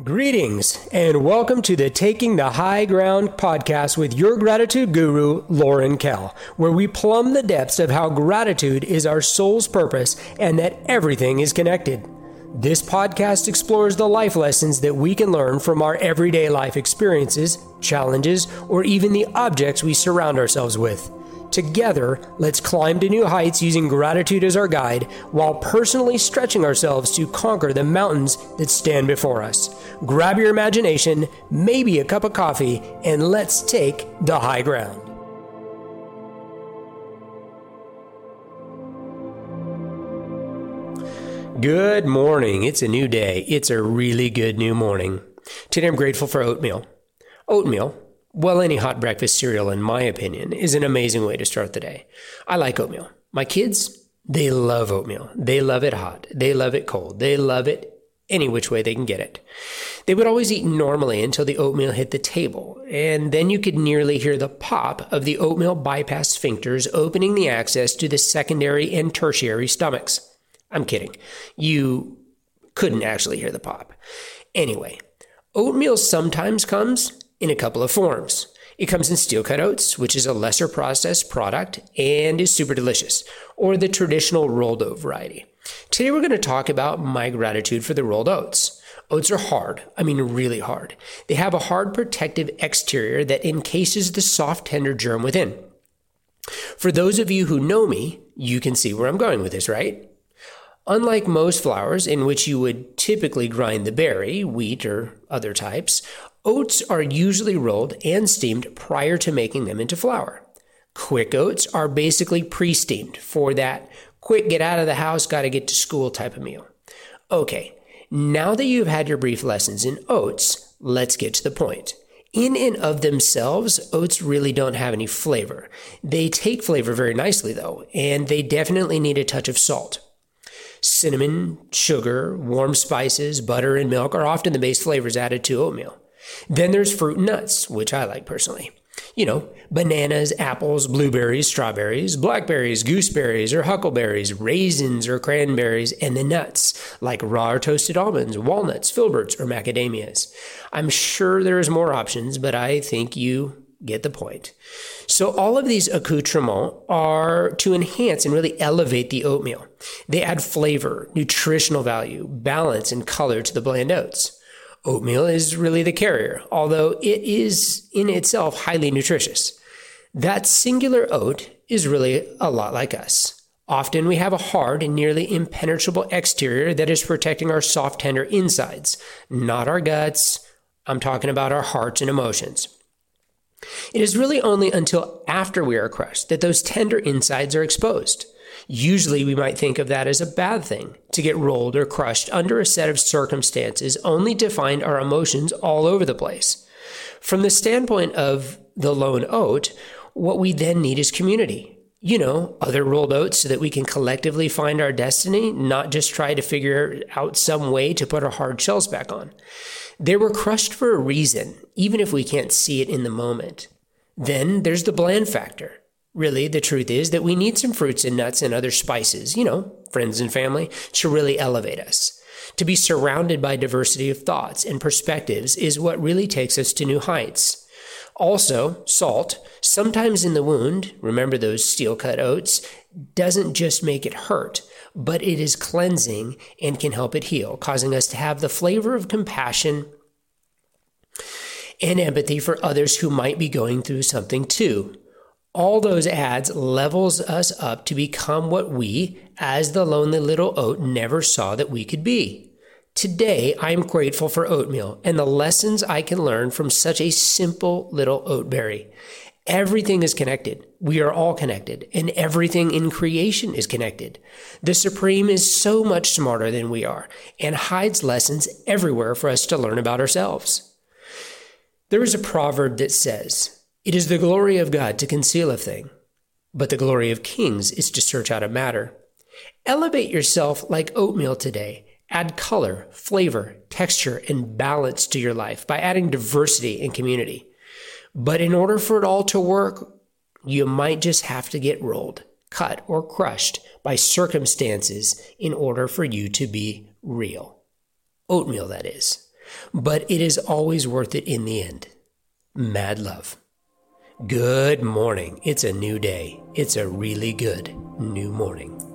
Greetings and welcome to the Taking the High Ground podcast with your gratitude guru, Loren Kell, where we plumb the depths of how gratitude is our soul's purpose and that everything is connected. This podcast explores the life lessons that we can learn from our everyday life experiences, challenges, or even the objects we surround ourselves with. Together, let's climb to new heights using gratitude as our guide while personally stretching ourselves to conquer the mountains that stand before us. Grab your imagination, maybe a cup of coffee, and let's take the high ground. Good morning. It's a new day. It's a really good new morning. Today I'm grateful for oatmeal. Oatmeal, well, any hot breakfast cereal, in my opinion, is an amazing way to start the day. I like oatmeal. My kids, they love oatmeal. They love it hot. They love it cold. They love it any which way they can get it. They would always eat normally until the oatmeal hit the table, and then you could nearly hear the pop of the oatmeal bypass sphincters opening the access to the secondary and tertiary stomachs. I'm kidding. You couldn't actually hear the pop. Anyway, oatmeal sometimes comes in a couple of forms. It comes in steel cut oats, which is a lesser processed product and is super delicious, or the traditional rolled oat variety. Today we're going to talk about my gratitude for the rolled oats. Oats are hard, I mean really hard. They have a hard protective exterior that encases the soft tender germ within. For those of you who know me, you can see where I'm going with this, right? Unlike most flours, in which you would typically grind the berry, wheat, or other types, Oats are usually rolled and steamed prior to making them into flour. Quick oats are basically pre steamed for that quick get out of the house, got to get to school type of meal. Okay, now that you've had your brief lessons in oats, let's get to the point. In and of themselves, oats really don't have any flavor. They take flavor very nicely though, and they definitely need a touch of salt. Cinnamon, sugar, warm spices, butter, and milk are often the base flavors added to oatmeal. Then there's fruit and nuts, which I like personally. You know, bananas, apples, blueberries, strawberries, blackberries, gooseberries, or huckleberries, raisins or cranberries, and the nuts, like raw or toasted almonds, walnuts, filberts, or macadamias. I'm sure there's more options, but I think you get the point. So, all of these accoutrements are to enhance and really elevate the oatmeal. They add flavor, nutritional value, balance, and color to the bland oats. Oatmeal is really the carrier, although it is in itself highly nutritious. That singular oat is really a lot like us. Often we have a hard and nearly impenetrable exterior that is protecting our soft, tender insides, not our guts. I'm talking about our hearts and emotions. It is really only until after we are crushed that those tender insides are exposed. Usually, we might think of that as a bad thing to get rolled or crushed under a set of circumstances only to find our emotions all over the place. From the standpoint of the lone oat, what we then need is community. You know, other rolled oats so that we can collectively find our destiny, not just try to figure out some way to put our hard shells back on. They were crushed for a reason, even if we can't see it in the moment. Then there's the bland factor. Really, the truth is that we need some fruits and nuts and other spices, you know, friends and family, to really elevate us. To be surrounded by diversity of thoughts and perspectives is what really takes us to new heights. Also, salt, sometimes in the wound, remember those steel cut oats, doesn't just make it hurt, but it is cleansing and can help it heal, causing us to have the flavor of compassion and empathy for others who might be going through something too all those ads levels us up to become what we, as the lonely little oat, never saw that we could be. Today, I am grateful for oatmeal and the lessons I can learn from such a simple little oat berry. Everything is connected. We are all connected, and everything in creation is connected. The Supreme is so much smarter than we are and hides lessons everywhere for us to learn about ourselves. There is a proverb that says, it is the glory of God to conceal a thing, but the glory of kings is to search out a matter. Elevate yourself like oatmeal today. Add color, flavor, texture, and balance to your life by adding diversity and community. But in order for it all to work, you might just have to get rolled, cut, or crushed by circumstances in order for you to be real. Oatmeal, that is. but it is always worth it in the end. Mad love. Good morning. It's a new day. It's a really good new morning.